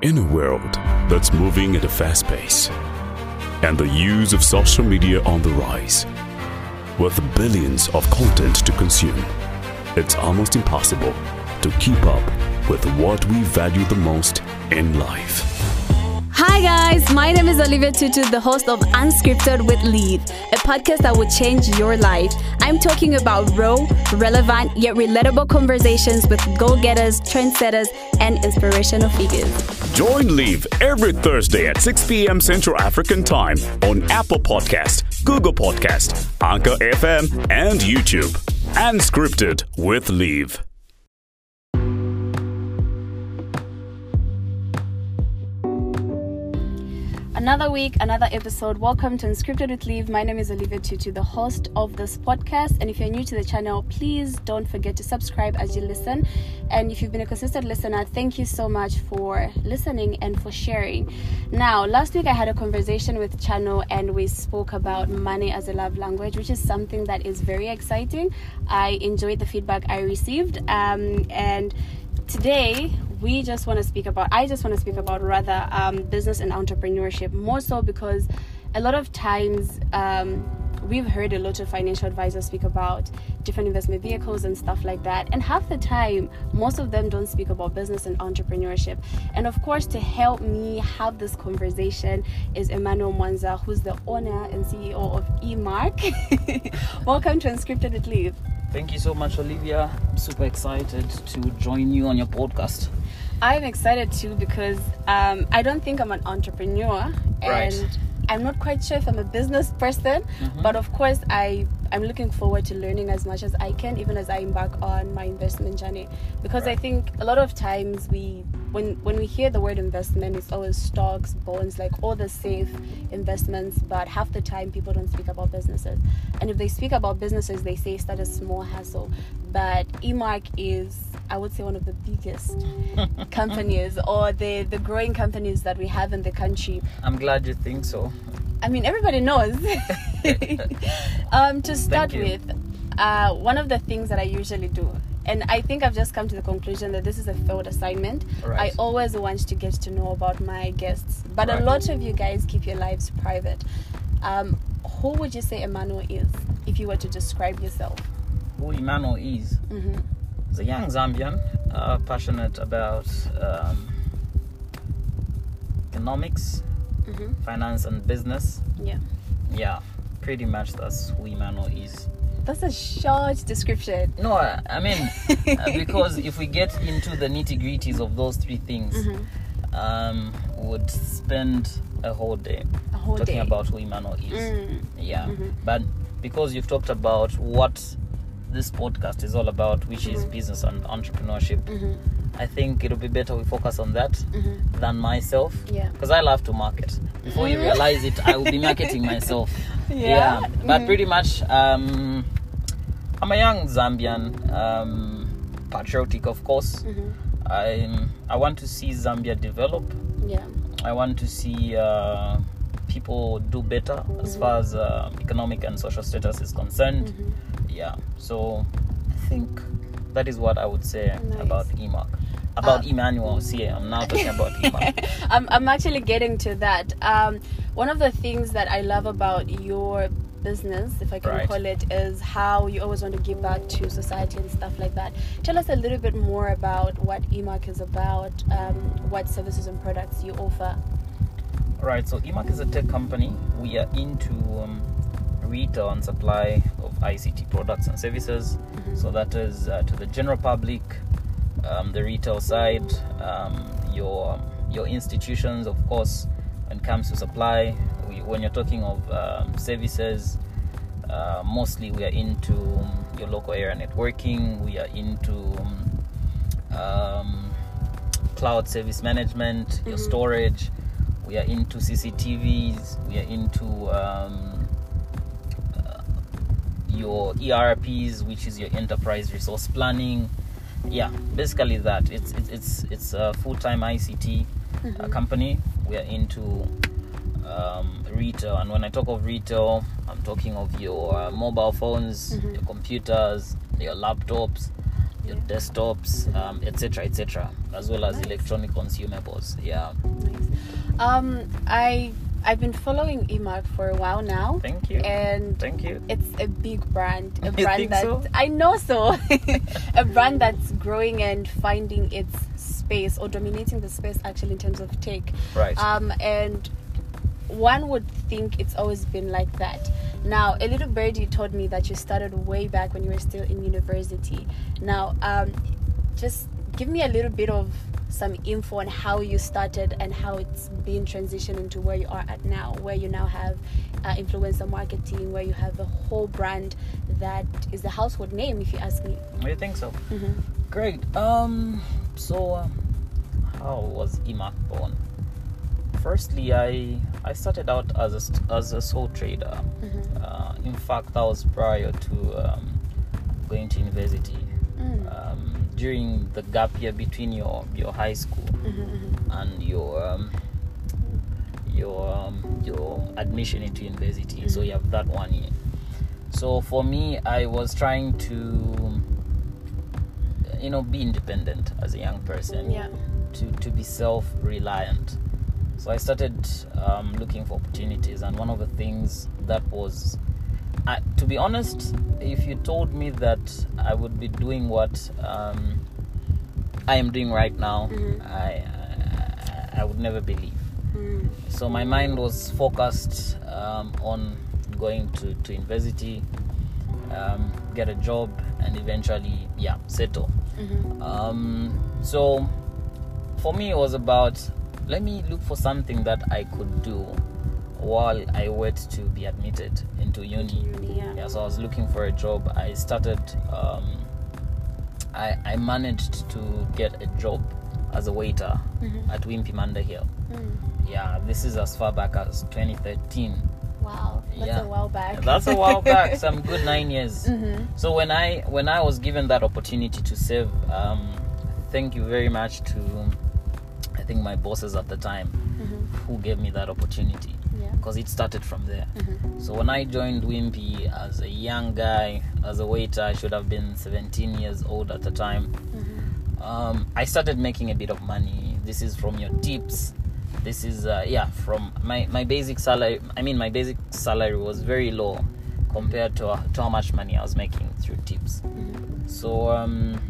In a world that's moving at a fast pace and the use of social media on the rise, with billions of content to consume, it's almost impossible to keep up with what we value the most in life. Hi guys, my name is Olivia Tutu, the host of Unscripted with Leave, a podcast that will change your life. I'm talking about raw, relevant, yet relatable conversations with go-getters, trendsetters, and inspirational figures. Join Leave every Thursday at 6 p.m. Central African Time on Apple Podcast, Google Podcast, Anchor FM, and YouTube. Unscripted with Leave. Another week, another episode. Welcome to Unscripted with Leave. My name is Olivia Tutu, the host of this podcast. And if you're new to the channel, please don't forget to subscribe as you listen. And if you've been a consistent listener, thank you so much for listening and for sharing. Now, last week I had a conversation with Chano and we spoke about money as a love language, which is something that is very exciting. I enjoyed the feedback I received. Um, and today we just want to speak about i just want to speak about rather um, business and entrepreneurship more so because a lot of times um, we've heard a lot of financial advisors speak about different investment vehicles and stuff like that and half the time most of them don't speak about business and entrepreneurship and of course to help me have this conversation is emmanuel mwanza who's the owner and ceo of emark welcome to unscripted with leave Thank you so much, Olivia. I'm super excited to join you on your podcast. I'm excited too because um, I don't think I'm an entrepreneur Right. and I'm not quite sure if I'm a business person, Mm-hmm. but of course I I'm looking forward to learning as much as I can, even as I embark on my investment journey. Because I think a lot of times we when when we hear the word investment, it's always stocks, bonds, like all the safe investments. But half the time people don't speak about businesses, and if they speak about businesses, they say start a small hustle. But Emark is I would say one of the biggest companies or the the growing companies that we have in the country. I'm glad you think so. I mean, everybody knows. um, to start with, uh, one of the things that I usually do, and I think I've just come to the conclusion that this is a failed assignment. Right. I always want to get to know about my guests, but a lot of you guys keep your lives private. Um, who would you say Emmanuel is if you were to describe yourself? Who Emmanuel is? hmm He's a young Zambian, uh, passionate about um, economics, hmm finance, and business. Yeah, Yeah, pretty much that's who Emmanuel is. that's a short description. No, I mean, because if we get into the nitty gritties of those three things, Mhm. um, we would spend a whole day A whole talking day. about who Emmanuel is. Mm. Yeah, Mhm. but because you've talked about what this podcast is all about, which is Mhm. business and entrepreneurship, hmm I think it'll be better we focus on that hmm than myself. Yeah. Because I love to market. Before you Mhm. realize it, I will be marketing myself. Yeah. But Mhm. pretty much, um, I'm a young Zambian, um, patriotic, of course. hmm I'm, I want to see Zambia develop. Yeah. I want to see uh, people do better as far as uh, economic and social status is concerned. Yeah, so I think that is what I would say Nice. about EMAC. About Uh, Emmanuel, see, I'm now talking about EMAC. I'm, I'm actually getting to that. Um, one of the things that I love about your business, if I can Right. call it, is how you always want to give back to society and stuff like that. Tell us a little bit more about what EMAC is about, um, what services and products you offer. Right, so EMAC is a tech company. We are into um, retail and supply ICT products and services. Mhm. So that is uh, to the general public, um, the retail side, um, your your institutions, of course. When it comes to supply, we, when you're talking of um, services, uh, mostly we are into your local area networking. We are into um, cloud service management, your Mhm. storage. We are into CCTVs. We are into um, your ERPs, which is your enterprise resource planning. Yeah, basically that. It's it's it's, it's a full-time ICT uh, Mhm. company. We are into um, retail, and when I talk of retail, I'm talking of your uh, mobile phones, Mhm. your computers, your laptops, your Yeah. desktops, um, etc., etc., as well as Nice. electronic consumables. Yeah. Nice. Um, I I've been following Emark for a while now, Thank you. and Thank you. it's a big brand. A You brand think that so? I know so. a brand that's growing and finding its space or dominating the space actually in terms of tech. Right. Um, and one would think it's always been like that. Now, a little birdie told me that you started way back when you were still in university. Now, um, just give me a little bit of some info on how you started and how it's been transitioned into where you are at now, where you now have uh, influencer marketing, where you have a whole brand that is a household name, if you ask me. I think so. Mm-hmm. Great. Um. So, um, how was Emark born? Firstly, I I started out as a as a sole trader. Mm-hmm. Uh, in fact, that was prior to um, going to university. Mm. Um, during the gap year between your your high school Mm-hmm. and your um, your um, your admission into university. So you have that one year. So for me, I was trying to you know be independent as a young person Yeah. to, to be self-reliant so i started um, looking for opportunities and one of the things that was I, to be honest if you told me that i would be doing what um, i am doing right now Mhm. I, I i would never believe Mm. so my mind was focused um, on going to, to university um, get a job and eventually yeah settle Mm-hmm. um, so for me, it was about let me look for something that I could do while I wait to be admitted into uni. Yeah. Yeah, so I was looking for a job. I started. Um, I I managed to get a job as a waiter Mhm. at Wimpy Manda Hill. Mm. Yeah, this is as far back as 2013. Wow, that's Yeah. a while back. That's a while back, some good nine years. Mm-hmm. So when I when I was given that opportunity to save, um, thank you very much to I think my bosses at the time Mm-hmm. who gave me that opportunity. Because it started from there. Mm-hmm. So when I joined Wimpy as a young guy, as a waiter, I should have been 17 years old at the time. Mm-hmm. Um, I started making a bit of money. This is from your tips. This is uh, yeah from my my basic salary. I mean my basic salary was very low compared to, uh, to how much money I was making through tips. Mm-hmm. So um,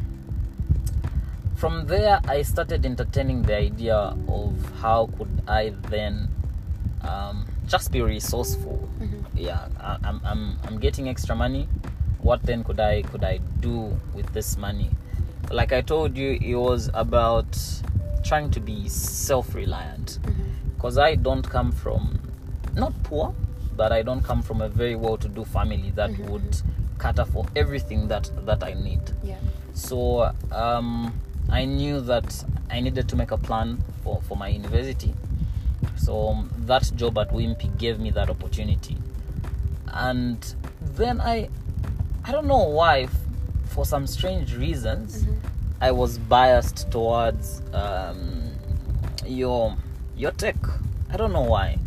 from there, I started entertaining the idea of how could I then um, just be resourceful. Mhm. Yeah, I, I'm, I'm I'm getting extra money. What then could I could I do with this money? Like I told you, it was about trying to be self-reliant Mm-hmm. because I don't come from not poor, but I don't come from a very well-to-do family that Mhm. would cater for everything that that I need. Yeah. So um, I knew that I needed to make a plan for, for my university. So that job at Wimpy gave me that opportunity, and then I, I don't know why, f- for some strange reasons, Mhm. I was biased towards um, your your tech. I don't know why.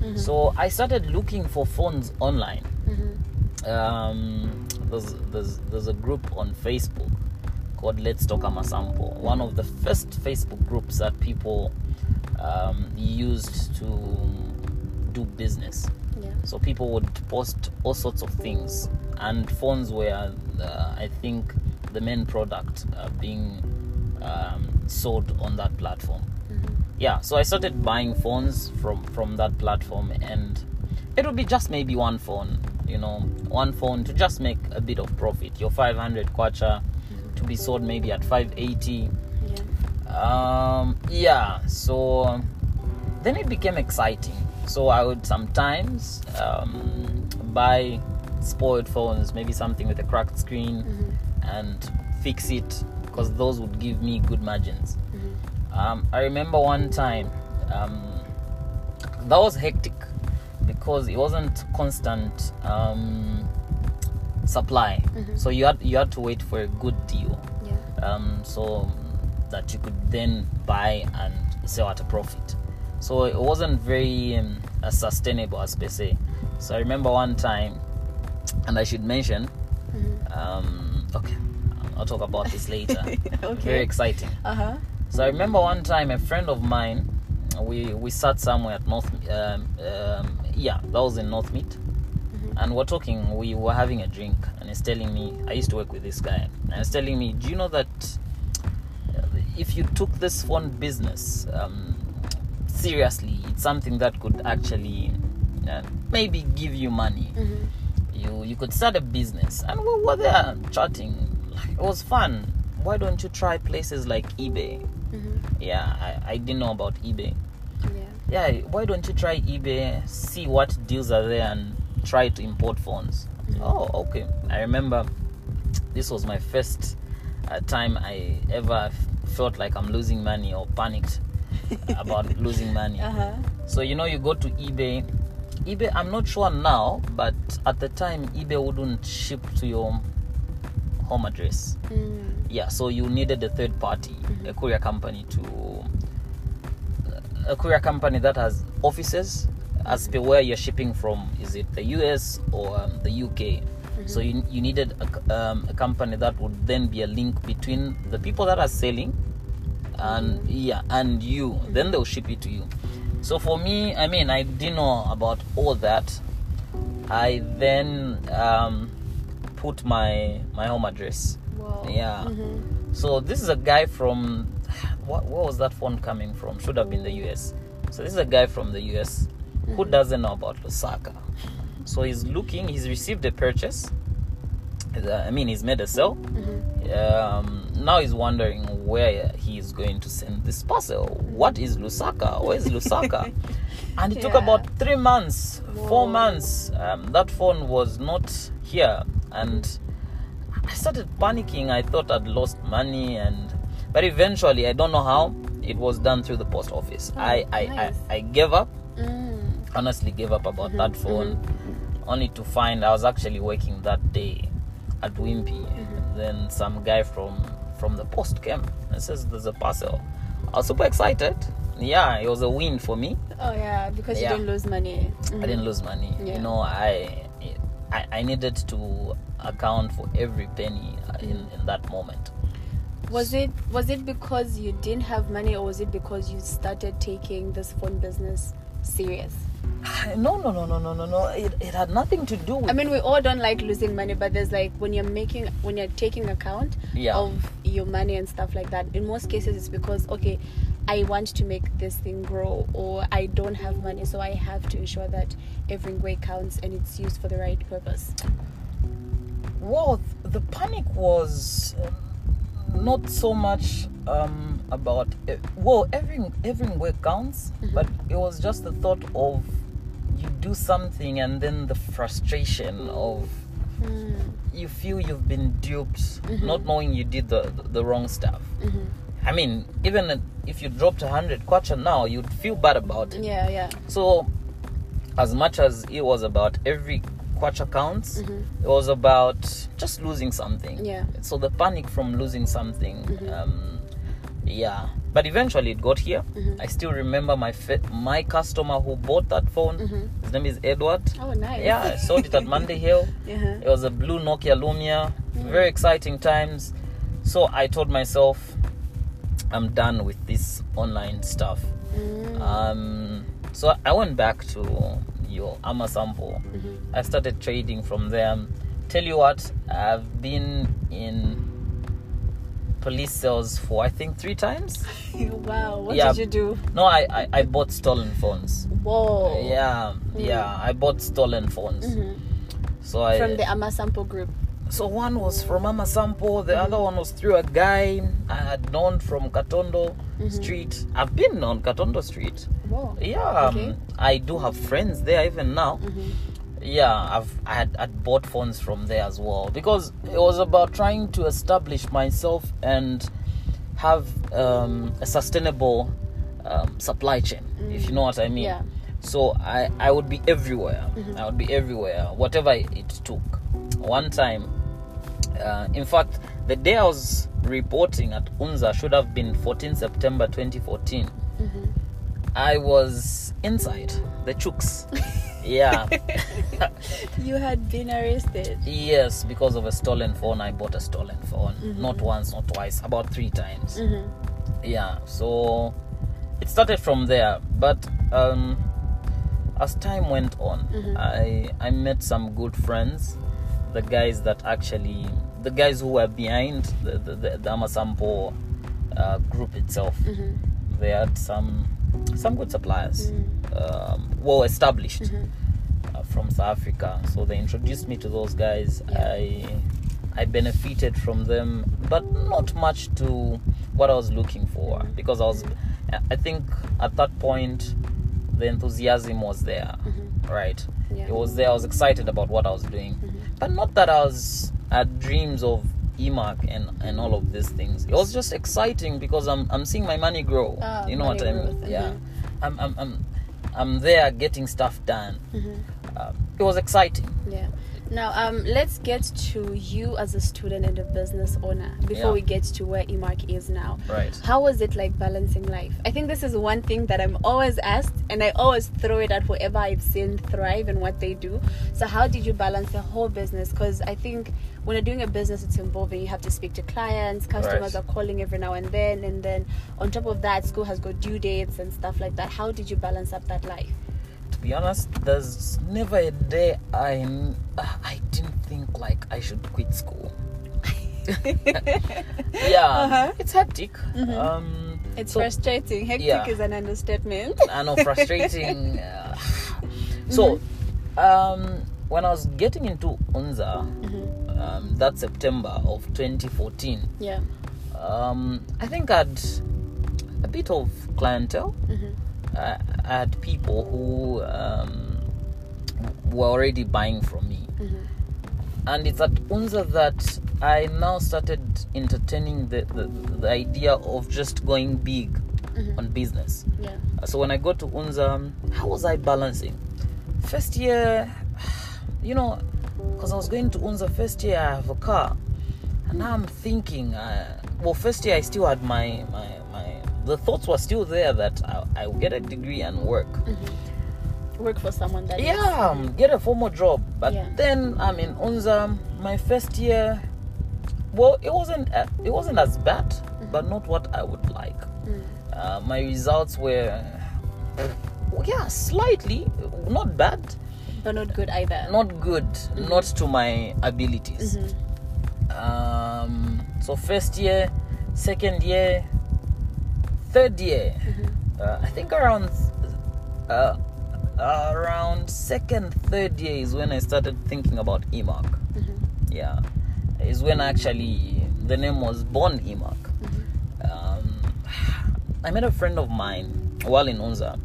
Mhm. So I started looking for phones online Mhm. um, there's, there's there's a group on Facebook called Let's Talk Amasampo. One of the first Facebook groups that people um, used to do business. Yeah. So people would post all sorts of things, and phones were, uh, I think, the main product uh, being um, sold on that platform Mhm. yeah so i started buying phones from from that platform and it would be just maybe one phone you know one phone to just make a bit of profit your 500 kwacha to be sold maybe at 580 Yeah. Um yeah so then it became exciting so i would sometimes um, buy spoiled phones maybe something with a cracked screen Mhm. and fix it because those would give me good margins Mhm. um, I remember one time um, that was hectic because it wasn't constant um, supply, Mhm. so you had you had to wait for a good deal, Yeah. um, so that you could then buy and sell at a profit. So it wasn't very um, as sustainable as per se. So I remember one time, and I should mention Mhm. um, okay, I'll talk about this later. okay. Very exciting. Uh huh. So I remember one time a friend of mine, we we sat somewhere at North, um, um, yeah, that was in Northmead, and we're talking. We were having a drink, and he's telling me I used to work with this guy, and he's telling me, do you know that if you took this phone business um, seriously, it's something that could actually uh, maybe give you money. Mm-hmm. You you could start a business, and we were there chatting. It was fun. Why don't you try places like eBay? Mm-hmm. Yeah, I, I didn't know about eBay. Yeah. Yeah, why don't you try eBay, see what deals are there, and try to import phones? Oh, okay. I remember this was my first uh, time I ever felt like I'm losing money or panicked about losing money. Uh huh. So you know, you go to eBay. eBay, I'm not sure now, but at the time, eBay wouldn't ship to your home address. Mm. Yeah, so you needed a third party, a courier company to a courier company that has offices as per where you're shipping from. Is it the US or um, the UK? So you, you needed a, um, a company that would then be a link between the people that are selling and yeah and you. Then they'll ship it to you. So for me, I mean, I didn't know about all that. I then um, put my my home address. Wow. Yeah. Mm-hmm. So this is a guy from what where was that phone coming from? Should have been the US. So this is a guy from the US who doesn't know about Lusaka. So he's looking, he's received a purchase. Uh, I mean he's made a sale. Mm-hmm. Um, now he's wondering where he is going to send this parcel. What is Lusaka? Where is Lusaka? and it took about three months, Whoa. four months. Um, that phone was not here, and I started panicking. I thought I'd lost money, and but eventually, I don't know how it was done through the post office. Oh, I, I, nice. I I gave up. Mm. Honestly, gave up about that phone, only to find I was actually working that day at Wimpy. Then some guy from from the post came and says there's a parcel. I was super excited. Yeah, it was a win for me. Oh yeah, because Yeah. you didn't lose money. I didn't lose money. Yeah. You know, I, I I needed to account for every penny in, mm. in that moment. Was it was it because you didn't have money, or was it because you started taking this phone business serious? No, no, no, no, no, no, no. It, it had nothing to do with. I mean, we all don't like losing money, but there's like when you're making when you're taking account Yeah. of your money and stuff like that. In most cases, it's because okay, I want to make this thing grow, or I don't have money, so I have to ensure that every way counts and it's used for the right purpose. Well, the panic was um, not so much um, about. Uh, well, every every work counts, but it was just the thought of you do something and then the frustration of Mm. you feel you've been duped, not knowing you did the the wrong stuff. Mm-hmm. I mean, even if you dropped a hundred kwacha now, you'd feel bad about it. Yeah, yeah. So, as much as it was about every kwacha counts, Mm-hmm. it was about just losing something. Yeah. So the panic from losing something, Mm-hmm. um, yeah. But eventually it got here. Mm-hmm. I still remember my fe- my customer who bought that phone. His name is Edward. Oh, nice. Yeah, I sold it at Manda Hill. Uh-huh. It was a blue Nokia Lumia. Very exciting times. So I told myself, I'm done with this online stuff. Mm. Um, so I went back to your Amasampo. Mm-hmm. I started trading from there. Tell you what, I've been in police cells for I think three times. wow. What Yeah. did you do? No, I, I, I bought stolen phones. Whoa. Yeah, yeah, I bought stolen phones. So I. Mm-hmm. From the Amasampo group. So one was from Mama Sampo, the other one was through a guy I had known from Katondo Mm-hmm. Street. I've been on Katondo Street. Yeah, um, Okay. I do have friends there even now. Yeah, I've I had I'd bought phones from there as well because it was about trying to establish myself and have um, a sustainable um, supply chain, if you know what I mean. Yeah. So I I would be everywhere. I would be everywhere, whatever it took. One time, uh, in fact, the day I was reporting at UNZA should have been 14 September 2014. I was inside the chooks. yeah You had been arrested. yes because of a stolen phone i bought a stolen phone Mm-hmm. not once not twice about three times Mhm. yeah so it started from there but um as time went on Mm-hmm. i i met some good friends the guys that actually the guys who were behind the the, the, the amasampo uh, group itself Mhm. they had some some good suppliers Mm. um, well established Mhm. uh, from south africa so they introduced me to those guys Yeah. i i benefited from them but not much to what i was looking for Mhm. because i was i think at that point the enthusiasm was there Mhm. right Yeah. it was there i was excited about what i was doing Mhm. but not that i was had dreams of EMAC and, and all of these things. It was just exciting because I'm I'm seeing my money grow. Ah, you know what I mean? Yeah. mhm. I'm, I'm I'm I'm there getting stuff done. Mhm. Um, it was exciting. Yeah. Now, um, let's get to you as a student and a business owner before Yeah. we get to where Emark is now. Right. How was it like balancing life? I think this is one thing that I'm always asked, and I always throw it at whoever I've seen thrive and what they do. So, how did you balance the whole business? Because I think when you're doing a business, it's involving. You have to speak to clients, customers Right. are calling every now and then, and then on top of that, school has got due dates and stuff like that. How did you balance up that life? To be honest, there's never a day I I didn't think like I should quit school. yeah, Uh-huh. it's hectic. Mhm. Um, It's so- frustrating. Hectic yeah. is an understatement. I know frustrating. uh, so, um, when I was getting into Unza, Mhm. um, that September of 2014, Yeah. um, I think I had a bit of clientele. Mhm. I, I had people who um, were already buying from me. Mhm. And it's at Unza that I now started entertaining the, the, the idea of just going big Mhm. on business. Yeah. So when I got to Unza, how was I balancing? First year, you know, because I was going to Unza first year, I have a car, and now I'm thinking, uh, well, first year I still had my my the thoughts were still there that I, I get a degree and work. Work for someone that is- Yeah, um, get a formal job. But Yeah. then I'm in Unza, my first year. Well, it wasn't uh, it wasn't as bad, but not what I would like. Mm. Uh, my results were, yeah, slightly not bad, But not good either. not good, not to my abilities. Mhm. Um, so first year, second year, third year, Mhm. uh, I think around uh, around second, third year is when I started thinking about EMAC. Mhm. Yeah, is when actually the name was born EMAC. Mhm. Um, I met a friend of mine while in Unza.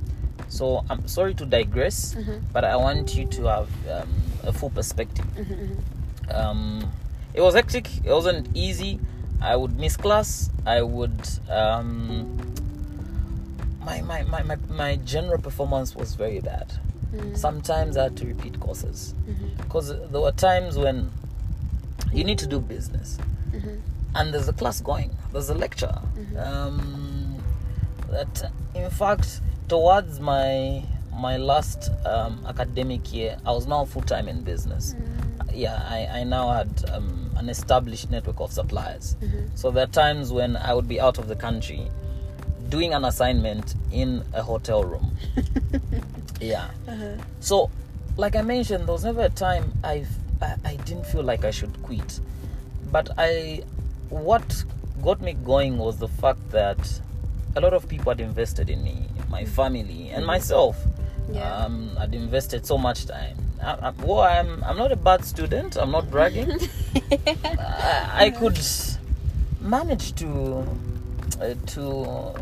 So I'm sorry to digress, Mhm. but I want you to have um, a full perspective. Mhm. Um, it was hectic. It wasn't easy. I would miss class. I would. Um, my, my, my, my, my general performance was very bad. Mhm. Sometimes I had to repeat courses Mhm. because there were times when you need to do business Mhm. and there's a class going, there's a lecture. Mhm. Um, that in fact, towards my my last um, academic year, I was now full time in business. Mm. Yeah, I, I now had um, an established network of suppliers. Mhm. So there are times when I would be out of the country doing an assignment in a hotel room. yeah. Uh-huh. So, like I mentioned, there was never a time I've, I I didn't feel like I should quit, but I what got me going was the fact that a lot of people had invested in me, my family, and myself. Yeah. Um, I'd invested so much time. I, I, well, I'm I'm not a bad student. I'm not bragging. I, I could manage to uh, to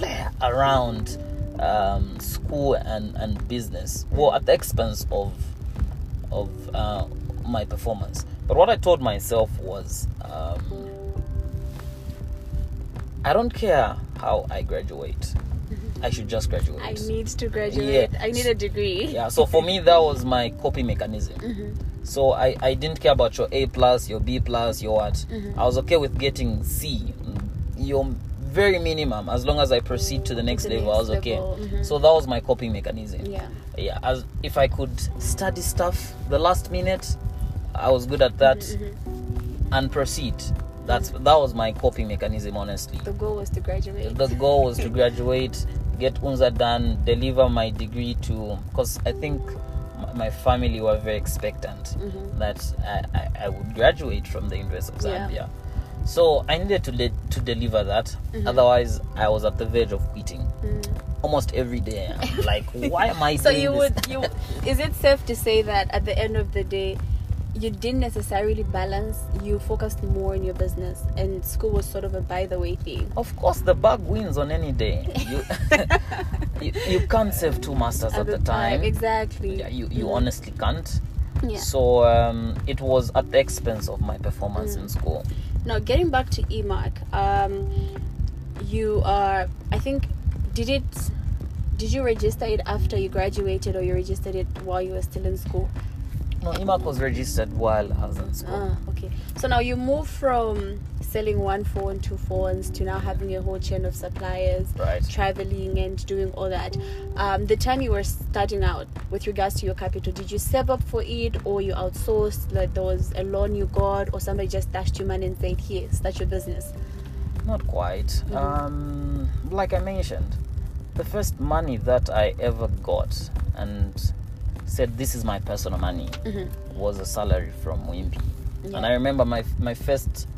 play around um, school and, and business well at the expense of of uh, my performance but what i told myself was um, i don't care how i graduate i should just graduate I need to graduate. Yeah. I need a degree. yeah so for me that was my coping mechanism Mhm. so I, I didn't care about your A plus, your B plus, your what. Mhm. I was okay with getting C. Your very minimum as long as i proceed to the next the level i next was okay mhm. so that was my coping mechanism Yeah. yeah as if i could study stuff the last minute i was good at that Mm-hmm, and proceed that's that was my coping mechanism honestly The goal was to graduate. the goal was to graduate get unza done deliver my degree to because i think my family were very expectant that I, I, I would graduate from the university of Yeah. So i needed to le- to deliver that otherwise i was at the verge of quitting almost every day I'm like why am i so you this? would you is it safe to say that at the end of the day you didn't necessarily balance you focused more on your business and school was sort of a by the way thing Of course, the bug wins on any day. You, you, you can't save two masters at, the time. exactly Yeah, you, you honestly can't. Yeah. So um, it was at the expense of my performance Mm. in school. Now getting back to emark um you are i think did it did you register it after you graduated or you registered it while you were still in school No, IMAC was registered while I was in school. Ah, okay. So now you move from selling one phone, two phones, to now having a whole chain of suppliers, Right. traveling and doing all that. Um, the time you were starting out, with regards to your capital, did you save up for it, or you outsourced? Like there was a loan you got, or somebody just dashed you money and said, "Here, start your business." Not quite. Mm-hmm. Um, like I mentioned, the first money that I ever got and said this is my personal money was a salary from Wimpy. Yeah. And I remember my my first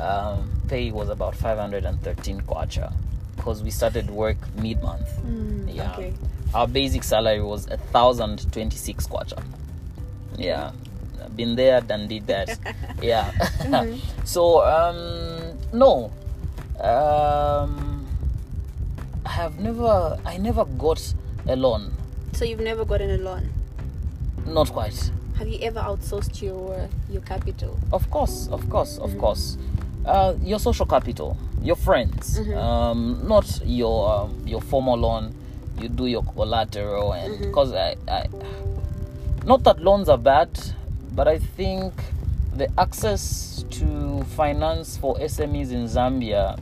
um, pay was about 513 kwacha because we started work mid month. yeah. okay. Our basic salary was 1026 kwacha. Yeah. Been there, done did that. yeah. so um no. Um I have never I never got a loan. So you've never gotten a loan. Not quite. Have you ever outsourced your your capital? Of course, of course, of course. Uh, your social capital, your friends, um, not your um, your formal loan. You do your collateral, and because I, I, not that loans are bad, but I think the access to finance for SMEs in Zambia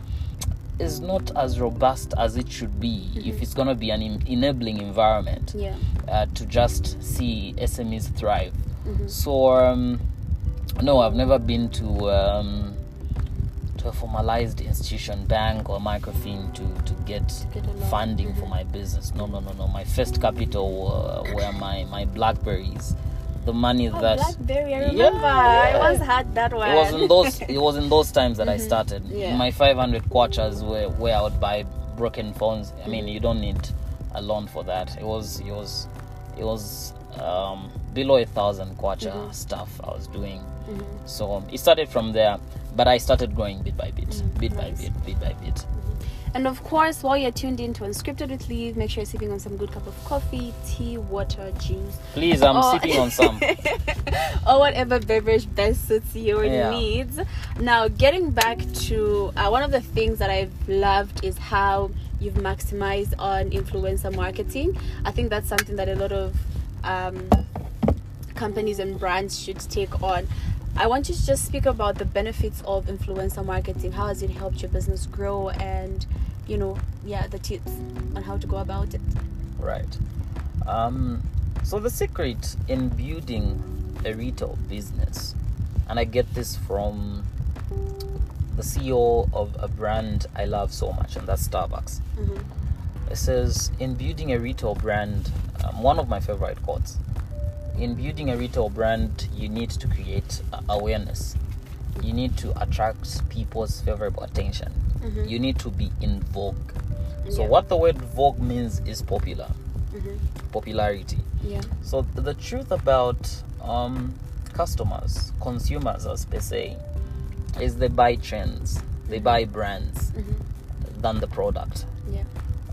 is not as robust as it should be if it's going to be an en- enabling environment Yeah. uh, to just see SMEs thrive. So um, no, I've never been to um, to a formalized institution, bank or microfin to to get, get a loan. funding for my business. No, no, no, no. My first capital uh, were my my blackberries, the money Oh, that BlackBerry, I Yeah, remember. I yeah. once had that one. it was in those it was in those times that I started. Yeah. My 500 kwachas were where I would buy broken phones. I mean, you don't need a loan for that. It was it was it was um, below a thousand kwacha stuff I was doing. So um, it started from there, but I started growing bit by bit, bit by bit, bit by bit. And of course, while you're tuned in to Unscripted with Leave, make sure you're sipping on some good cup of coffee, tea, water, juice, Please, I'm Oh. sipping on some. or whatever beverage best suits your Yeah. needs. Now, getting back to uh, one of the things that I've loved is how you've maximized on influencer marketing. I think that's something that a lot of um, companies and brands should take on. I want you to just speak about the benefits of influencer marketing. How has it helped your business grow? And, you know, yeah, the tips on how to go about it. Right. Um, so the secret in building a retail business, and I get this from the CEO of a brand I love so much, and that's Starbucks. It says, in building a retail brand, um, one of my favorite quotes. In building a retail brand, you need to create awareness. You need to attract people's favorable attention. Mm-hmm. You need to be in vogue. So, Yeah. what the word vogue means is popular, mm-hmm. popularity. Yeah. So, th- the truth about um, customers, consumers, as per se, is they buy trends, they mm-hmm. buy brands than the product Yeah.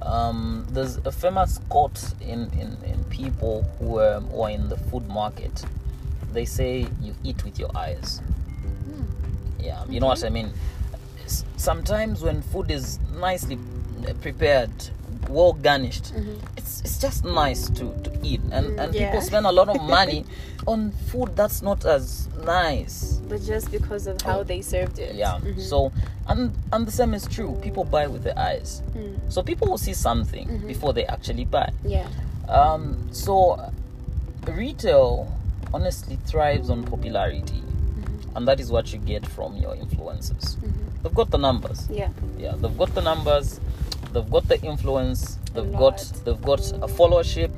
Um, there's a famous quote in, in, in people who are, who are in the food market. They say you eat with your eyes. Hmm. Yeah, you know what I mean. S- Sometimes when food is nicely prepared, well garnished, it's it's it's just nice to to eat and and yeah. people spend a lot of money on food that's not as nice But just because of how they served it. Oh. yeah Mhm. so and and the same is true people buy with their eyes Mm. so people will see something Mhm. before they actually buy Yeah. um so retail honestly thrives on popularity Mm-hmm. and that is what you get from your influencers Mhm. they've got the numbers Yeah. yeah they've got the numbers they've got the influence they've got they've got a followership.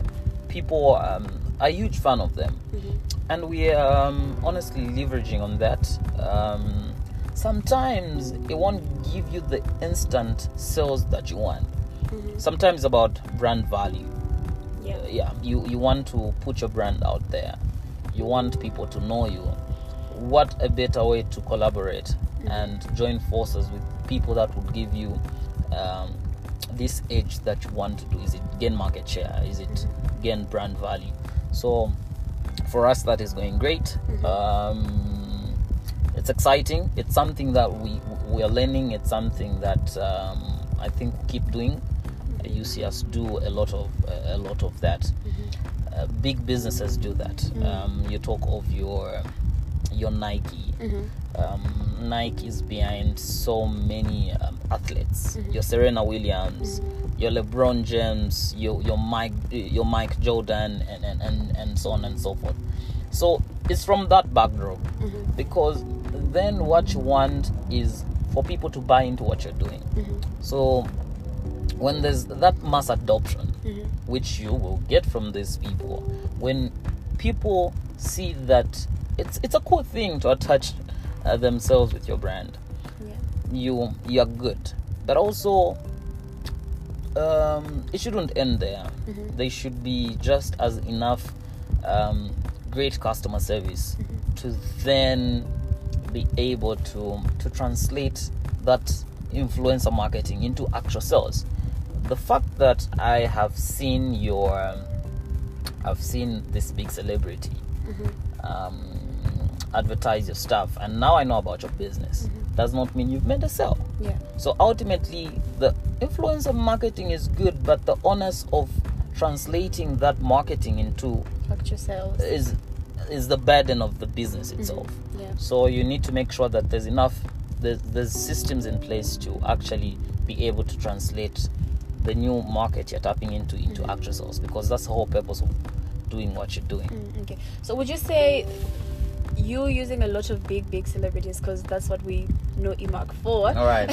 People um, are a huge fan of them. Mhm. and we are um, honestly leveraging on that um, sometimes it won't give you the instant sales that you want. Mhm. sometimes it's about brand value. Yeah. uh, yeah you you want to put your brand out there. You want people to know you. What a better way to collaborate and join forces with people that would give you um, this edge that you want to do is it gain market share? Is it gain brand value? So for us that is going great. Um, it's exciting. It's something that we we are learning. It's something that um, i think we keep doing. Uh, you see us do a lot of uh, a lot of that. Uh, big businesses do that. Um, you talk of your your nike Mhm. um, Nike is behind so many um, athletes. Your Serena Williams, your LeBron James, your your Mike your Mike Jordan, and, and, and, and so on and so forth. So it's from that backdrop Mhm. because then what you want is for people to buy into what you're doing. Mhm. So when there's that mass adoption, Mhm. which you will get from these people, when people see that it's it's a cool thing to attach uh, themselves with your brand, Yeah. you you are good. But also, um, it shouldn't end there. Mhm. They should be just as enough um, great customer service to then be able to to translate that influencer marketing into actual sales. The fact that I have seen your, I've seen this big celebrity Mhm. um, advertise your stuff, and now I know about your business. Mm-hmm. Does not mean you've made a sale. Yeah. So ultimately, the influencer marketing is good, but the onus of translating that marketing into Factor sales. is is the burden of the business mm-hmm. itself. Yeah. So you need to make sure that there's enough there's, there's systems in place to actually be able to translate the new market you're tapping into into mm-hmm. actual sales because that's the whole purpose of doing what you're doing. Mm, okay. So would you say you using a lot of big, big celebrities because that's what we know EMAC for? All right.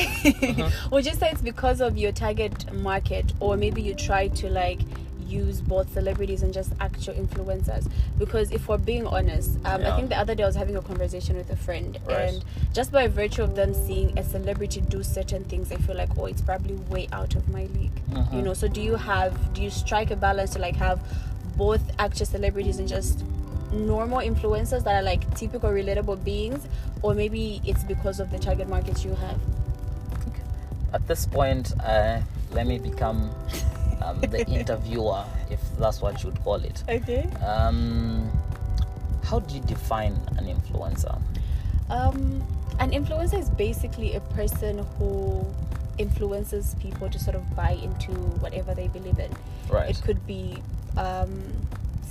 would you say it's because of your target market, or maybe you try to like use both celebrities and just actual influencers? Because if we're being honest, um, I think the other day I was having a conversation with a friend, Right. and just by virtue of them seeing a celebrity do certain things, I feel like oh, it's probably way out of my league. Mhm. You know. So do you have do you strike a balance to like have both actual celebrities and just normal influencers that are like typical relatable beings or maybe it's because of the target market you have At this point, uh, let me become um, the interviewer, if that's what you'd call it. okay Um, how do you define an influencer? um an influencer is basically a person who influences people to sort of buy into whatever they believe in Right. it could be um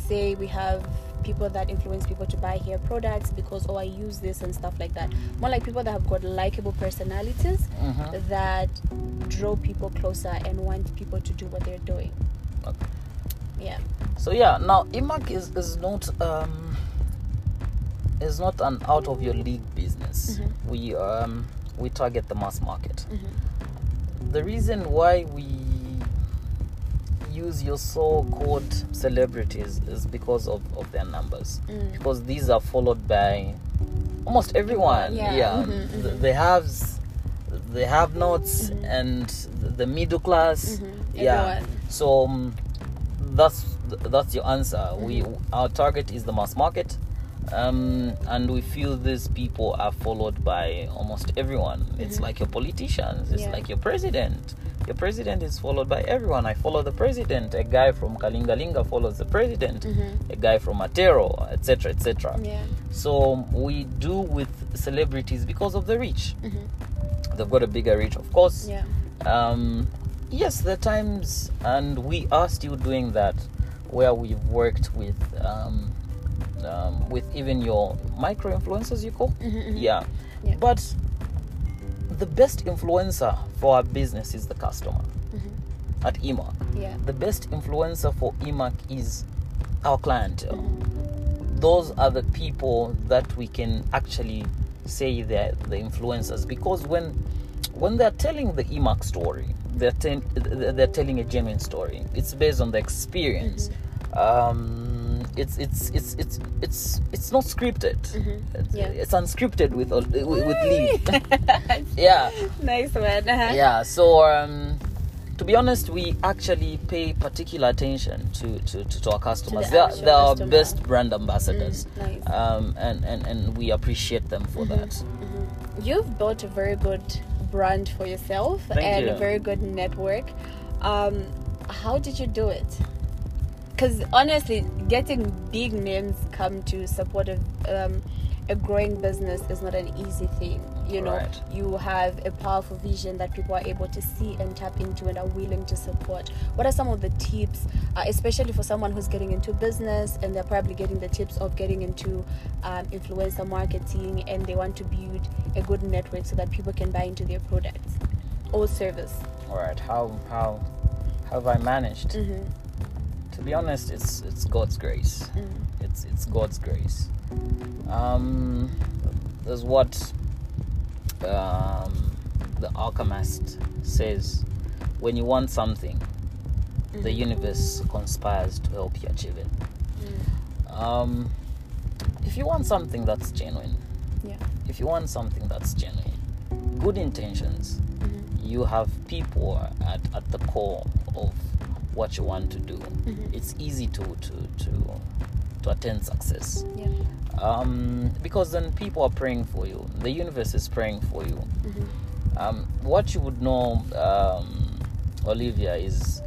say we have people that influence people to buy hair products because oh i use this and stuff like that more like people that have got likable personalities Mhm. that draw people closer and want people to do what they're doing Okay. yeah So yeah, now IMAC is is not um is not an out of your league business. Mhm. We um we target the mass market. Mhm. The reason why we use your so-called celebrities is because of, of their numbers. Mm. Because these are followed by almost everyone. Yeah. Mhm, Th- mhm. They have they have notes Mhm. and the middle class. Mhm. Yeah. Everyone. So um, that's that's your answer. We Mm-hmm. our target is the mass market, um, and we feel these people are followed by almost everyone. It's Mhm. like your politicians. It's Yeah. like your president. Your president is followed by everyone. I follow the president. A guy from Kalingalinga follows the president. Mhm. A guy from Matero, etc., etc. yeah So we do with celebrities because of the reach. Mhm. They've got a bigger reach, of course yeah um, yes, there are times, and we are still doing that, where we've worked with um, um, with even your micro influencers, you call, Yeah. Mm-hmm, Yeah. But the best influencer for our business is the customer Mm-hmm. at EMAC. Yeah. The best influencer for EMAC is our clientele. Mm-hmm. Those are the people that we can actually say they're the influencers because when when they're telling the EMAC story, they're, ten, they're telling a genuine story. It's based on the experience. Um, it's it's it's it's it's it's not scripted. It's, Mm-hmm. Yeah. it's unscripted with with, with Lee. yeah, nice one. Uh-huh. yeah. So um, to be honest, we actually pay particular attention to to, to, to our customers. the they are, they are our best brand ambassadors, Mm, nice. um, and, and and we appreciate them for Mm-hmm. that. You've built a very good brand for yourself Thank and you. a very good network. Um, how did you do it? Because honestly, getting big names come to support a, um, a growing business is not an easy thing. You know, Right. you have a powerful vision that people are able to see and tap into and are willing to support. What are some of the tips, uh, especially for someone who's getting into business and they're probably getting the tips of getting into um, influencer marketing and they want to build a good network so that people can buy into their products or service? All right, how how how have I managed? Mm-hmm. To be honest, it's it's God's grace. It's it's God's grace. Um, there's what um, the alchemist says: when you want something, the universe conspires to help you achieve it. Um, if you want something that's genuine, Yeah. if you want something that's genuine, good intentions, Mm-hmm. you have people at, at the core of what you want to do. Mm-hmm. It's easy to to to to attain success. Yeah. Um, because then people are praying for you. The universe is praying for you. Mm-hmm. Um, what you would know, um, Olivia, is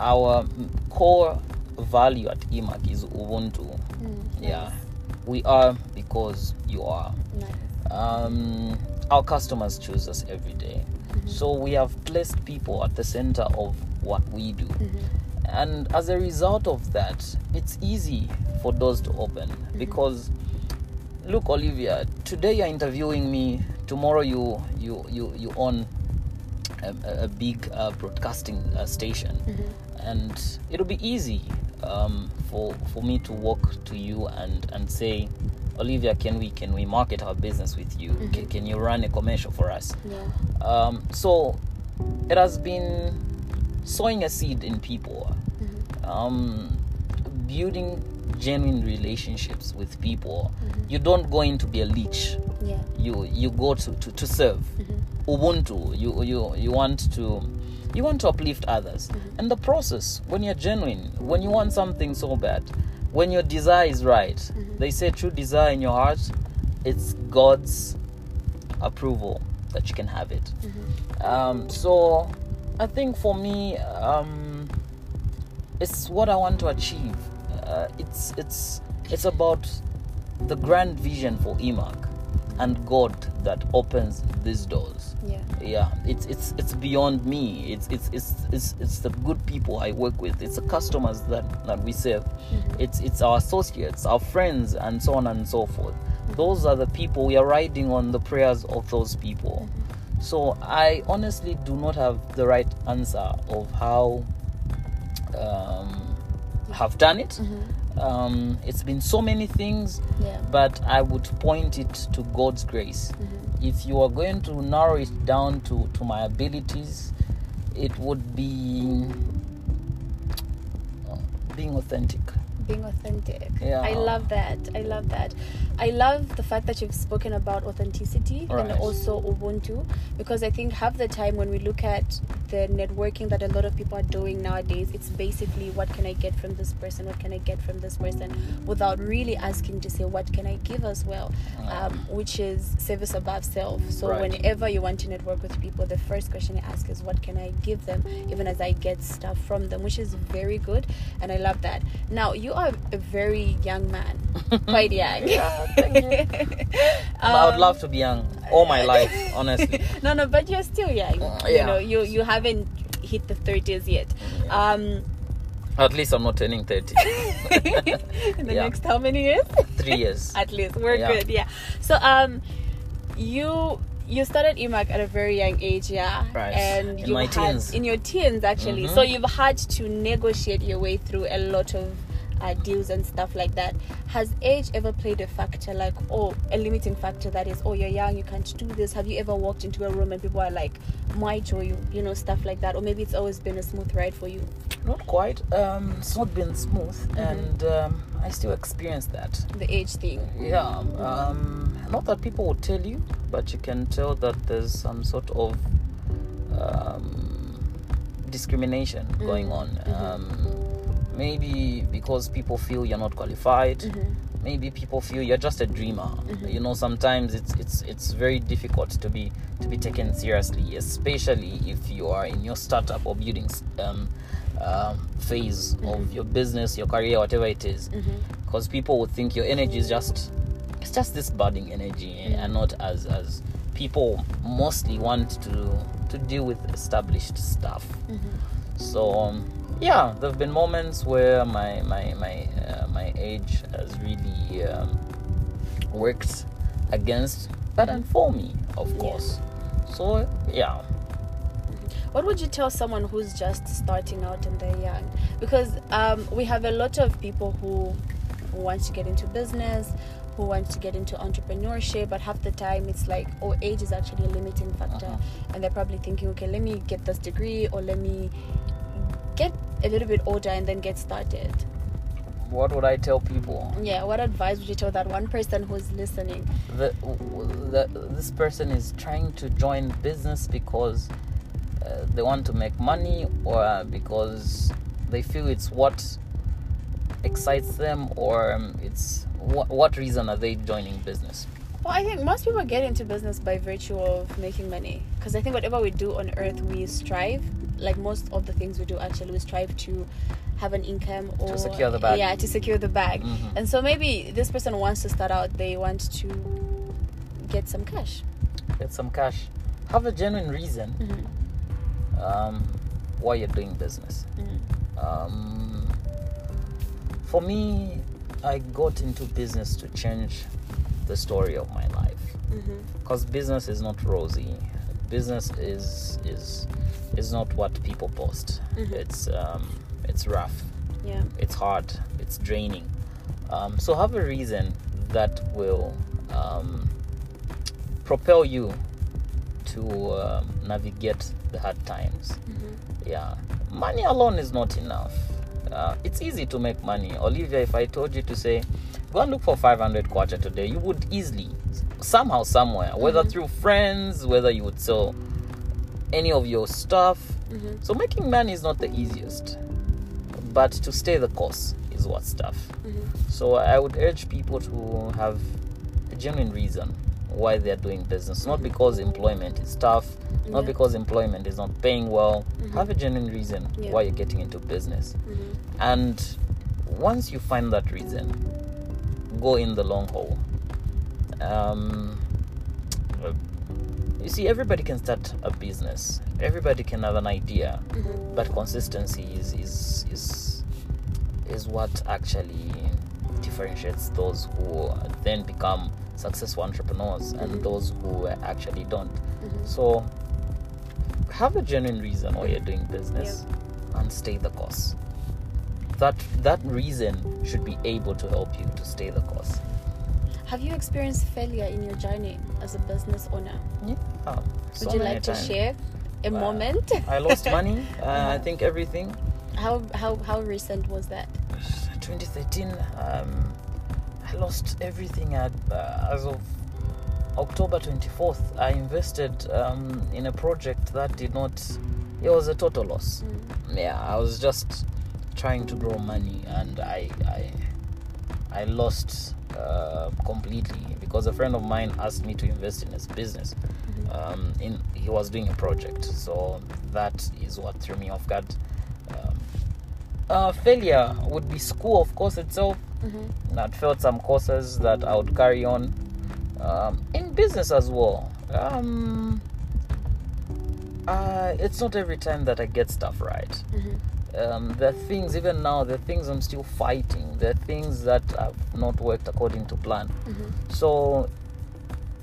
our core value at EMAC is Ubuntu. Mm, Yeah, we are because you are. Nice. Um, our customers choose us every day. So we have placed people at the center of what we do. And as a result of that, it's easy for doors to open because look Olivia, today you're interviewing me, tomorrow you you you you own a, a big uh, broadcasting uh, station and it'll be easy um, for for me to walk to you and and say Olivia, can we can we market our business with you? Can, can you run a commercial for us? Yeah. Um, so it has been sowing a seed in people, mm-hmm. um, building genuine relationships with people. Mm-hmm. You don't go in to be a leech. Yeah. You you go to, to, to serve. Mm-hmm. Ubuntu. You you you want to you want to uplift others. And the process, when you're genuine, when you want something so bad, when your desire is right, they say true desire in your heart, it's God's approval that you can have it. Um, so I think for me, um, it's what I want to achieve. Uh, it's it's it's about the grand vision for EMAC and God that opens these doors. Yeah. Yeah, it's it's it's beyond me. It's it's it's it's, it's the good people I work with. It's the customers that, that we serve. It's it's our associates, our friends, and so on and so forth. Those are the people we are riding on the prayers of those people. So I honestly do not have the right answer of how um, have done it. Um, it's been so many things, Yeah. but I would point it to God's grace. If you are going to narrow it down to, to my abilities, it would be uh, being authentic. Being authentic. Yeah. I love that. I love that. I love the fact that you've spoken about authenticity and also Ubuntu because I think half the time when we look at the networking that a lot of people are doing nowadays, it's basically what can I get from this person? What can I get from this person? Without really asking to say, what can I give as well? Uh-huh. Um, which is service above self. So Right. whenever you want to network with people, the first question you ask is, what can I give them? Even as I get stuff from them, which is very good. And I love that. Now, you are a very young man, quite young. Yeah, you. I would um, love to be young all my life, honestly. no, no, but you're still young. Uh, you yeah. know, you you haven't hit the 30s yet. Yeah. Um, At least I'm not turning 30. in the Yeah. next how many years? Three years. At least we're Yeah. good. Yeah. So um, you you started EMAC at a very young age, yeah, Right. and In you my had teens. in your teens actually. Mhm. So you've had to negotiate your way through a lot of uh, deals and stuff like that. Has age ever played a factor, like oh, a limiting factor that is, oh, you're young, you can't do this? Have you ever walked into a room and people are like, might or you, you know, stuff like that, or maybe it's always been a smooth ride for you, Not quite. Um, it's not been smooth, Mm-hmm. and um, I still experience that. the age thing. Yeah. Um, not that people will tell you, but you can tell that there's some sort of um, discrimination going on. Um, maybe because people feel you're not qualified. Maybe people feel you're just a dreamer. You know, sometimes it's it's it's very difficult to be to be taken seriously, especially if you are in your startup or building um, um, phase of your business, your career, whatever it is. Because people would think your energy is just it's just this budding energy and not as as people mostly want to to deal with established stuff. So um, yeah there have been moments where my my my uh, my age has really um, worked against but and for me of course so yeah What would you tell someone who's just starting out and they're young? Because um, we have a lot of people who, who want to get into business, who want to get into entrepreneurship, but half the time it's like, oh, age is actually a limiting factor. Uh-huh. And they're probably thinking, okay, let me get this degree or let me get a little bit older and then get started. what would i tell people Yeah, what advice would you tell that one person who's listening? the, the this person is trying to join business because uh, they want to make money or because they feel it's what excites them or um, it's what, what reason are they joining business Well, I think most people get into business by virtue of making money. Because I think whatever we do on earth, we strive. Like most of the things we do, actually, we strive to have an income or secure the bag. Yeah, to secure the bag. Mhm. And so maybe this person wants to start out. They want to get some cash. get some cash have a genuine reason Mm-hmm. um, why you're doing business um, for me i got into business to change the story of my life Mm-hmm. because business is not rosy business is is is not what people post Mhm. it's um it's rough Yeah. it's hard it's draining um, so have a reason that will um, propel you to um, navigate the hard times Mm-hmm. yeah money alone is not enough uh, it's easy to make money olivia if i told you to say go and look for 500 kwacha today you would easily somehow somewhere whether Mhm. through friends whether you would sell any of your stuff Mm-hmm. so making money is not the easiest but to stay the course is what's tough Mm-hmm. so i would urge people to have a genuine reason why they're doing business not because employment is tough not Yeah. because employment is not paying well Mhm. have a genuine reason Yeah. why you're getting into business Mm-hmm. and once you find that reason go in the long haul um, you see everybody can start a business everybody can have an idea Mm-hmm. but consistency is is is is what actually differentiates those who then become successful entrepreneurs and Mhm. those who actually don't Mm-hmm. so have a genuine reason why you're doing business and stay the course that that reason should be able to help you to stay the course Have you experienced failure in your journey as a business owner? yeah so Would you many like to times. share a Uh, moment? i lost money uh, i Uh-huh. think everything How how how recent was that? 2013 um, i lost everything at, uh, as of october 24th i invested um, in a project that did not it was a total loss Mm. yeah i was just trying to grow money and i i i lost uh, completely because a friend of mine asked me to invest in his business um, in he was doing a project so that is what threw me off guard um, uh, failure would be school of course itself Mm-hmm. I'd felt some courses that I would carry on um, in business as well. Um, uh, it's not every time that I get stuff right. Um, there are things, even now, there are things I'm still fighting. There are things that have not worked according to plan. Mm-hmm. So,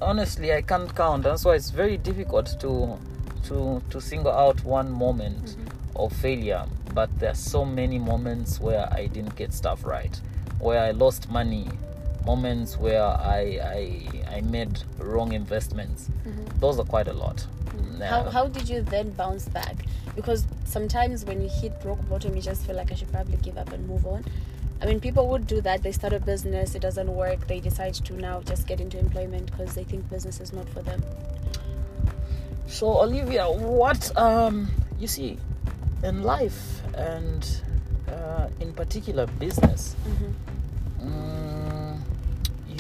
honestly, I can't count. That's why it's very difficult to to to single out one moment mm-hmm. of failure. But there are so many moments where I didn't get stuff right, where I lost money, moments where I I, I made wrong investments. Mm-hmm. Those are quite a lot. How, Yeah. how did you then bounce back? Because sometimes when you hit rock bottom, you just feel like I should probably give up and move on. I mean, people would do that. They start a business, it doesn't work. They decide to now just get into employment because they think business is not for them. So Olivia, what um you see in life and uh, in particular business, mm,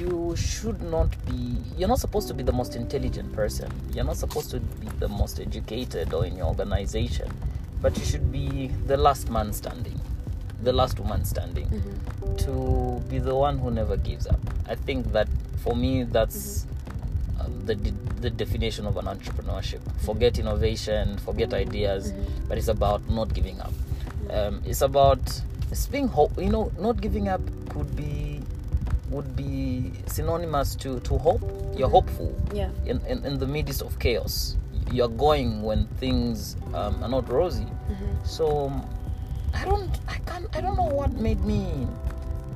you should not be. You're not supposed to be the most intelligent person. You're not supposed to be the most educated or in your organization, but you should be the last man standing, the last woman standing, mm-hmm. to be the one who never gives up. I think that for me, that's um, the de- the definition of an entrepreneurship. Mm-hmm. Forget innovation, forget ideas, but it's about not giving up. Um, it's about it's being hope. You know, not giving up could be would be synonymous to to hope. You're hopeful Yeah. in, in, in the midst of chaos. You're going when things um, are not rosy. So um, I don't I can't I don't know what made me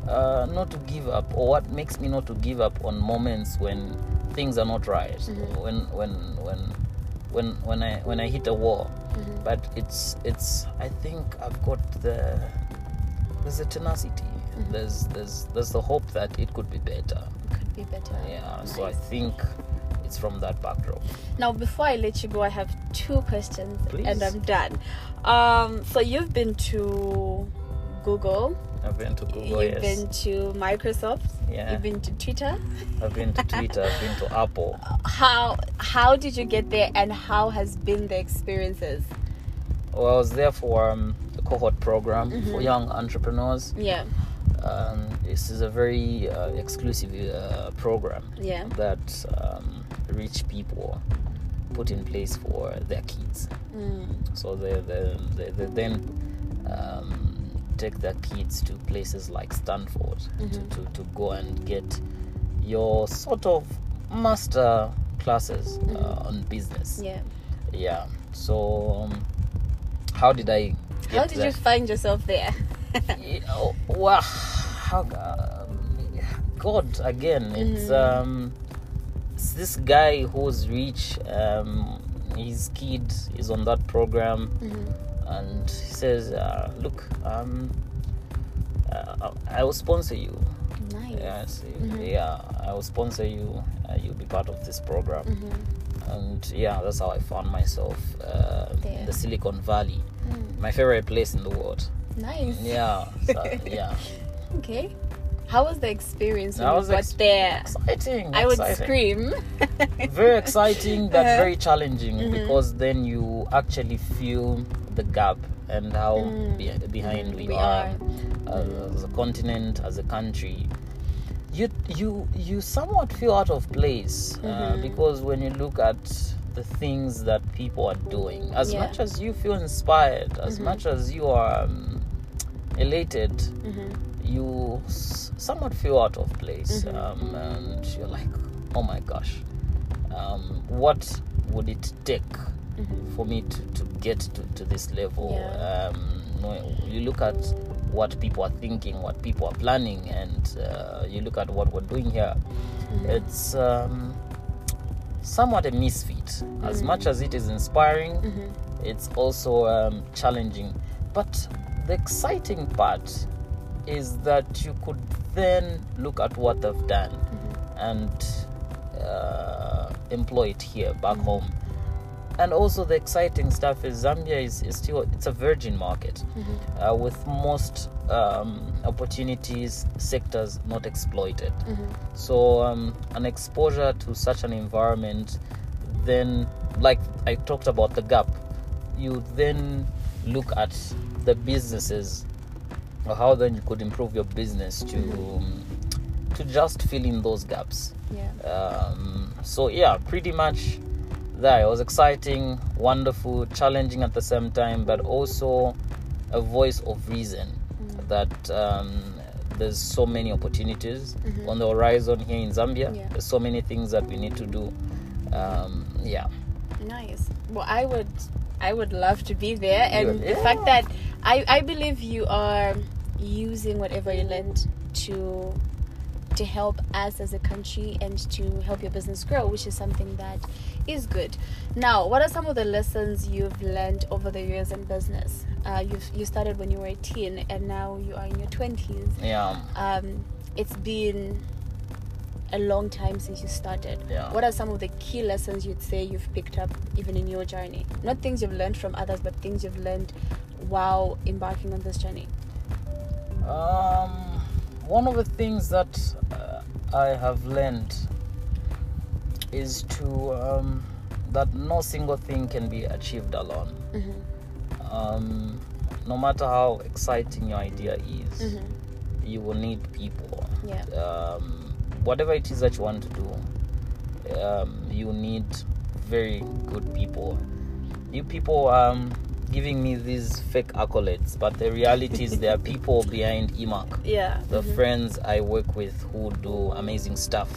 uh, not to give up or what makes me not to give up on moments when things are not right. When when when when when I when I hit a wall. But it's it's I think I've got the there's a tenacity. There's there's there's the hope that it could be better. Could be better. Yeah, so I think it's from that backdrop. Now, before I let you go, I have two questions Please. and I'm done. Um, so you've been to Google, I've been to Google, you've yes. been to Microsoft, Yeah. you've been to Twitter. I've been to Twitter, I've been to Apple. How how did you get there, and how has been the experiences? Well, I was there for um, a cohort program for young entrepreneurs. Yeah, Um, this is a very uh, exclusive uh, program yeah, that um, rich people put in place for their kids. mm. So they, they, they, they then um, take their kids to places like Stanford to, to, to go and get your sort of master classes uh, on business. yeah. Yeah. So, um, how did I get How did there? you find yourself there? Yeah, oh, wow. How, um, God, again, it's um, it's this guy who's rich. Um, his kid is on that program, and he says, uh, "Look, um, uh, I will sponsor you. nice. Yes, yeah, I will sponsor you. Uh, you'll be part of this program." And yeah, that's how I found myself uh, in the Silicon Valley, Mm. my favorite place in the world. Nice. Yeah, so, yeah. Okay. How was the experience when you was got ex- there? Exciting. I would exciting. scream. Very exciting, but Uh-huh. very challenging because then you actually feel the gap and how be- behind we, Mm. we are, are. As, a continent, as a country. You you you somewhat feel out of place uh, Mm-hmm. because when you look at the things that people are doing, as Yeah. much as you feel inspired, as much as you are um, elated, Mm-hmm. You somewhat feel out of place Mm-hmm. um, and you're like oh my gosh um, what would it take for me to, to get to, to this level Mm-hmm. Yeah. um, you look at what people are thinking what people are planning and uh, you look at what we're doing here Mm-hmm. it's um, somewhat a misfit as much as it is inspiring it's also um, challenging but the exciting part is that you could then look at what they've done and uh, employ it here back home. And also the exciting stuff is zambia is, is still it's a virgin market uh, with most um, opportunities sectors not exploited. So um, an exposure to such an environment then like i talked about the gap you then look at the businesses or how then you could improve your business to um, to just fill in those gaps Yeah. um, so yeah pretty much there it was exciting wonderful challenging at the same time but also a voice of reason Mm. that um, there's so many opportunities Mhm. on the horizon here in zambia Yeah. there's so many things that we need to do um, yeah Nice. Well, I would, I would love to be there, and would- the fact that I, I believe you are using whatever you learned to, to help us as a country and to help your business grow, which is something that is good. Now, what are some of the lessons you've learned over the years in business? Uh, you've you started when you were 18, and now you are in your 20s. yeah Um, it's been a long time since you started. Yeah. What are some of the key lessons you'd say you've picked up even in your journey? Not things you've learned from others, but things you've learned while embarking on this journey. Um, one of the things that uh, I have learned is to um, that no single thing can be achieved alone. Mm-hmm. Um, no matter how exciting your idea is, Mm-hmm. you will need people. Yeah. Um, whatever it is that you want to do, um, you need very good people. You people um giving me these fake accolades, but the reality is there are people behind EMAC. Yeah. The Mhm. friends I work with who do amazing stuff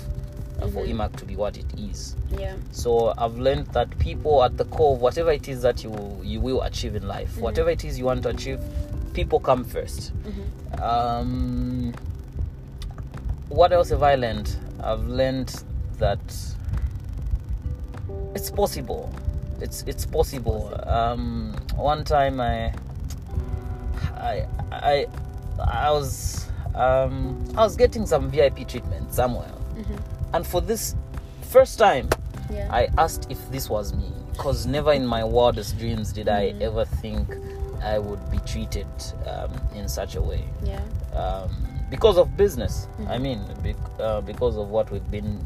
uh, for Mhm. EMAC to be what it is. Yeah. So I've learned that people at the core of whatever it is that you you will achieve in life, Mhm. whatever it is you want to achieve, people come 1st Mm-hmm. Um, what else have I learned? I've learned that it's possible. It's it's possible. Um, one time I I I I was um, I was getting some VIP treatment somewhere, Mm-hmm. and for this first time, Yeah. I asked if this was me because never in my wildest dreams did I Mhm. ever think I would be treated um, in such a way yeah. um, because of business. Mhm. I mean, bec- uh, because of what we've been,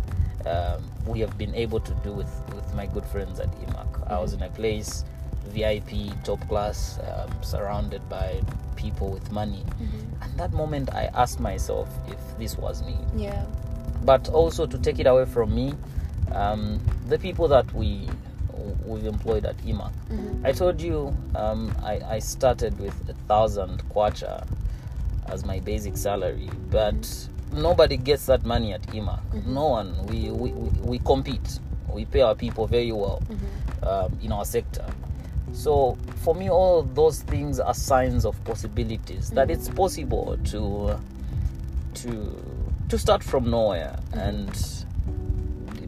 um, we have been able to do with with my good friends at EMAC. I was in a place, VIP, top class, um, surrounded by people with money. Mm-hmm. And that moment, I asked myself if this was me Yeah. but also to take it away from me um, the people that we we've employed at EMAC. Mm-hmm. I told you um, I, I started with a thousand kwacha as my basic salary, but nobody gets that money at EMAC. Mhm. No one. We, we, we, we compete. We pay our people very well Mm-hmm. um, in our sector. So for me, all those things are signs of possibilities that Mhm. it's possible to to to start from nowhere and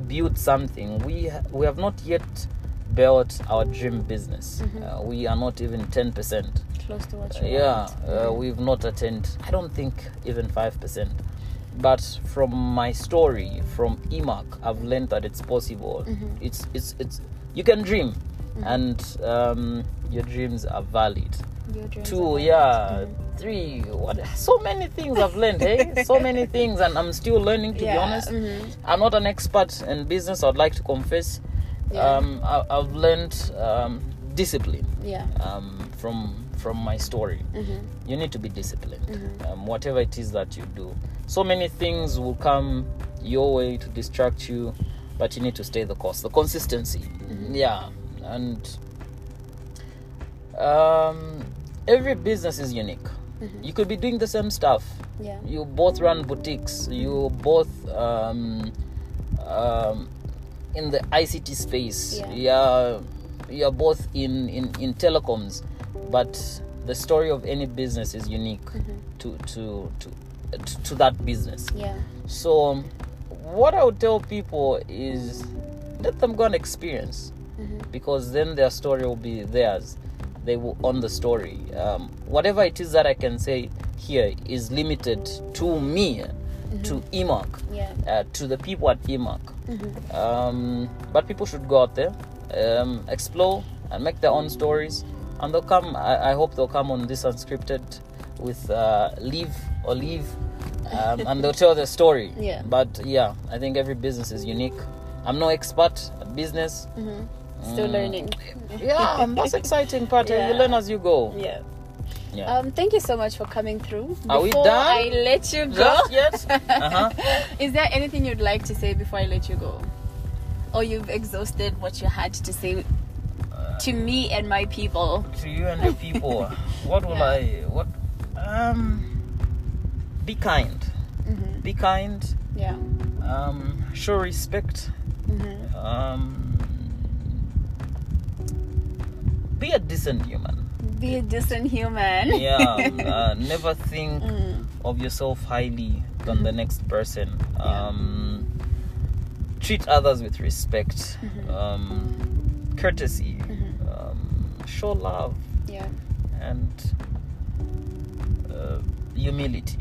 build something. We ha- we have not yet built our dream business. Mhm. Uh, we are not even ten percent. Close to what you Yeah, want. uh, we've not attained. I don't think even five percent. But from my story, from EMAC, I've learned that it's possible. Mhm. It's it's it's you can dream, Mhm. and um, your dreams are valid. Dreams Two, are yeah. Mhm. three. What? So many things I've learned. Hey, so many things, and I'm still learning. To yeah. be honest, Mhm. I'm not an expert in business. I'd like to confess. Yeah. Um, I, I've learned um, discipline Yeah. um, from from my story Mm-hmm. you need to be disciplined Mhm. um, whatever it is that you do so many things will come your way to distract you but you need to stay the course the consistency Mhm. yeah and um, every business is unique Mhm. you could be doing the same stuff Yeah. you both run boutiques you both um, um, in the ict space Yeah. yeah you're both in, in in telecoms but the story of any business is unique Mhm. to to to to, to that business Yeah. so what i would tell people is let them go and experience Mhm. because then their story will be theirs. They will own the story. Um, whatever it is that I can say here is limited to me, to EMAC, Yeah. uh, to the people at EMAC. Mhm. Um, but people should go out there, um, explore, and make their own stories. And they'll come, I, I hope they'll come on this unscripted with uh, Leave or Leave, um, and they'll tell their story. Yeah. But yeah, I think every business is unique. I'm no expert at business. Mhm. Still Mm. learning. Yeah, and that's exciting part. Yeah. You learn as you go. Yeah. Yeah. Um, thank you so much for coming through. Are we done? I let you go, Just yet? Uh-huh. is there anything you'd like to say before I let you go? or you've exhausted what you had to say to me and my people. to you and your people what will Yeah. i what um be kind Mm-hmm. be kind Yeah. um show respect Mm-hmm. um be a decent human Be a decent human. yeah uh, never think Mm. of yourself highly than the next person um treat others with respect um courtesy um show love Yeah. and uh, humility.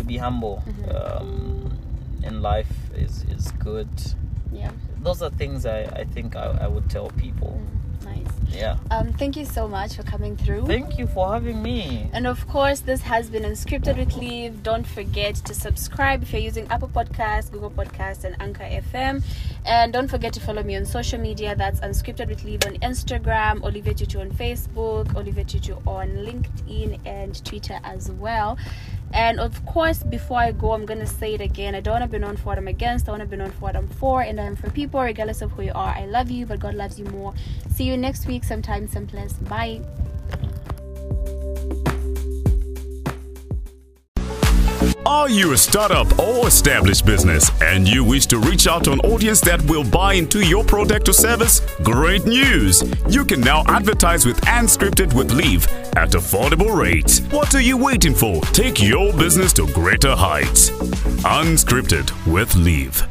To be humble um, in life is is good Yeah. those are things i, I think I, I would tell people Nice. yeah Um, thank you so much for coming through. thank you for having me And of course, this has been Unscripted with Liv. Don't forget to subscribe if you're using Apple Podcasts, Google Podcasts, and Anchor FM. And don't forget to follow me on social media. That's Unscripted with Liv on Instagram, Olivia Tutu on Facebook, Olivia Tutu on LinkedIn and Twitter as well. And of course, before I go, I'm gonna say it again. I don't want to be known for what I'm against. I want to be known for what I'm for, and I'm for people, regardless of who you are. I love you, but God loves you more. See you next week, sometime, someplace. Bye. Are you a startup or established business and you wish to reach out to an audience that will buy into your product or service? Great news! You can now advertise with Unscripted with Liv at affordable rates. What are you waiting for? Take your business to greater heights. Unscripted with Liv.